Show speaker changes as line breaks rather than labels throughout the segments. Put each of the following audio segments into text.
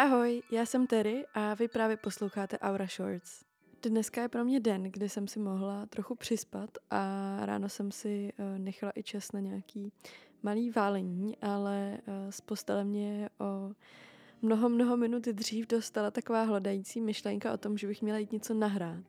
Ahoj, já jsem Terry a vy právě posloucháte Aura Shorts. Dneska je pro mě den, kdy jsem si mohla trochu přispat a ráno jsem si uh, nechala i čas na nějaký malý válení, ale uh, z postele mě o mnoho, mnoho minut dřív dostala taková hledající myšlenka o tom, že bych měla jít něco nahrát.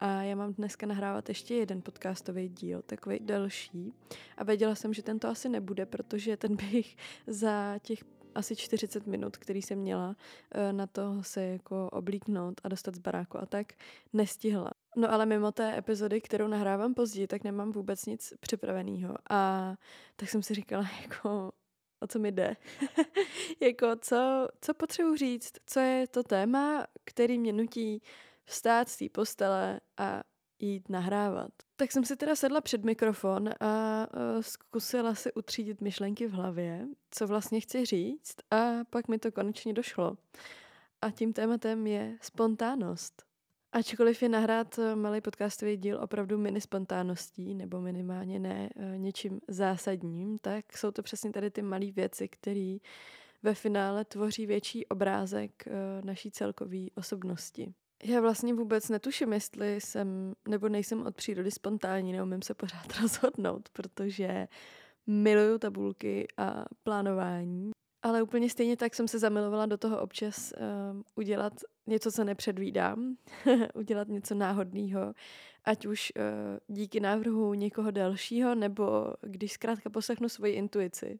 A já mám dneska nahrávat ještě jeden podcastový díl, takový delší. A věděla jsem, že tento asi nebude, protože ten bych za těch asi 40 minut, který jsem měla eh, na to se jako oblíknout a dostat z baráku a tak, nestihla. No ale mimo té epizody, kterou nahrávám později, tak nemám vůbec nic připraveného. A tak jsem si říkala, jako, o co mi jde. jako, co, co potřebuji říct, co je to téma, který mě nutí vstát z té postele a jít nahrávat. Tak jsem si teda sedla před mikrofon a uh, zkusila si utřídit myšlenky v hlavě, co vlastně chci říct a pak mi to konečně došlo. A tím tématem je spontánnost. Ačkoliv je nahrát e, malý podcastový díl opravdu mini spontánností, nebo minimálně ne uh, něčím zásadním, tak jsou to přesně tady ty malé věci, které ve finále tvoří větší obrázek uh, naší celkové osobnosti. Já vlastně vůbec netuším, jestli jsem nebo nejsem od přírody spontánní, neumím se pořád rozhodnout, protože miluju tabulky a plánování. Ale úplně stejně tak jsem se zamilovala do toho občas um, udělat něco, co nepředvídám, udělat něco náhodného, ať už uh, díky návrhu někoho dalšího, nebo když zkrátka poslechnu svoji intuici.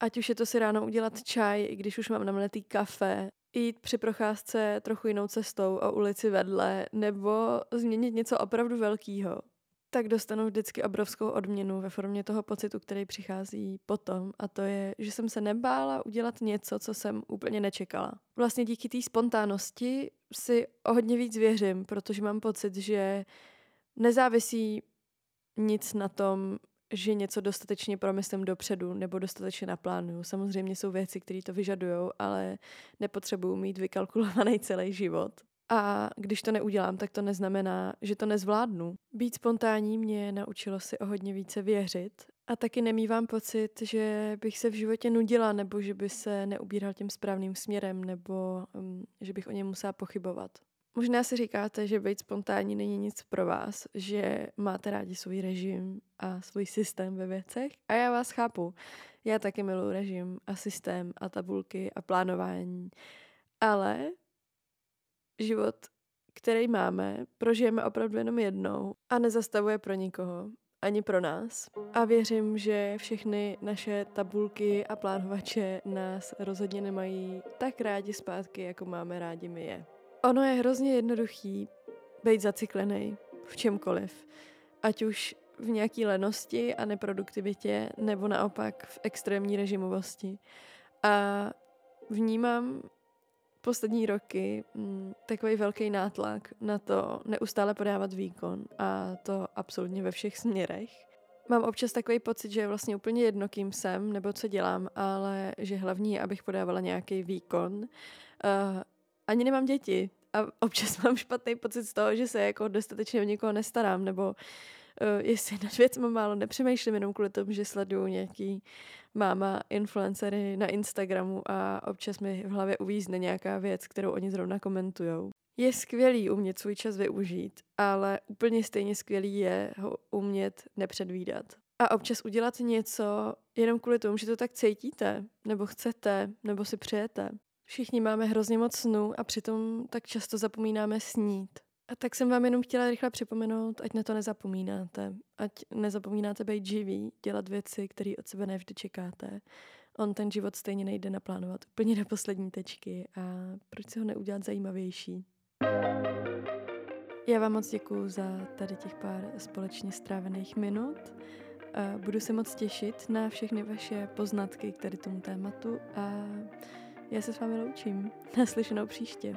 Ať už je to si ráno udělat čaj, když už mám namletý kafe, jít při procházce trochu jinou cestou o ulici vedle nebo změnit něco opravdu velkého, tak dostanu vždycky obrovskou odměnu ve formě toho pocitu, který přichází potom a to je, že jsem se nebála udělat něco, co jsem úplně nečekala. Vlastně díky té spontánnosti si o hodně víc věřím, protože mám pocit, že nezávisí nic na tom, že něco dostatečně promyslím dopředu nebo dostatečně naplánuju. Samozřejmě jsou věci, které to vyžadují, ale nepotřebuju mít vykalkulovaný celý život. A když to neudělám, tak to neznamená, že to nezvládnu. Být spontánní mě naučilo si o hodně více věřit a taky nemývám pocit, že bych se v životě nudila nebo že by se neubíral tím správným směrem nebo um, že bych o něm musela pochybovat. Možná si říkáte, že být spontánní není nic pro vás, že máte rádi svůj režim a svůj systém ve věcech. A já vás chápu. Já taky miluji režim a systém a tabulky a plánování. Ale život, který máme, prožijeme opravdu jenom jednou a nezastavuje pro nikoho ani pro nás. A věřím, že všechny naše tabulky a plánovače nás rozhodně nemají tak rádi zpátky, jako máme rádi my je. Ono je hrozně jednoduchý být zaciklený v čemkoliv. Ať už v nějaké lenosti a neproduktivitě, nebo naopak v extrémní režimovosti. A vnímám poslední roky mm, takový velký nátlak na to neustále podávat výkon a to absolutně ve všech směrech. Mám občas takový pocit, že je vlastně úplně jedno, kým jsem nebo co dělám, ale že hlavní je, abych podávala nějaký výkon. Uh, ani nemám děti a občas mám špatný pocit z toho, že se jako dostatečně o někoho nestarám, nebo uh, jestli nad věcmi málo nepřemýšlím jenom kvůli tomu, že sleduju nějaký máma influencery na Instagramu a občas mi v hlavě uvízne nějaká věc, kterou oni zrovna komentujou. Je skvělý umět svůj čas využít, ale úplně stejně skvělý je ho umět nepředvídat. A občas udělat něco jenom kvůli tomu, že to tak cítíte, nebo chcete, nebo si přejete. Všichni máme hrozně moc snů a přitom tak často zapomínáme snít. A tak jsem vám jenom chtěla rychle připomenout, ať na to nezapomínáte. Ať nezapomínáte být živí, dělat věci, které od sebe nevždy čekáte. On ten život stejně nejde naplánovat úplně na poslední tečky a proč si ho neudělat zajímavější. Já vám moc děkuju za tady těch pár společně strávených minut. Budu se moc těšit na všechny vaše poznatky k tady tomu tématu a já se s vámi loučím. Naslyšenou příště.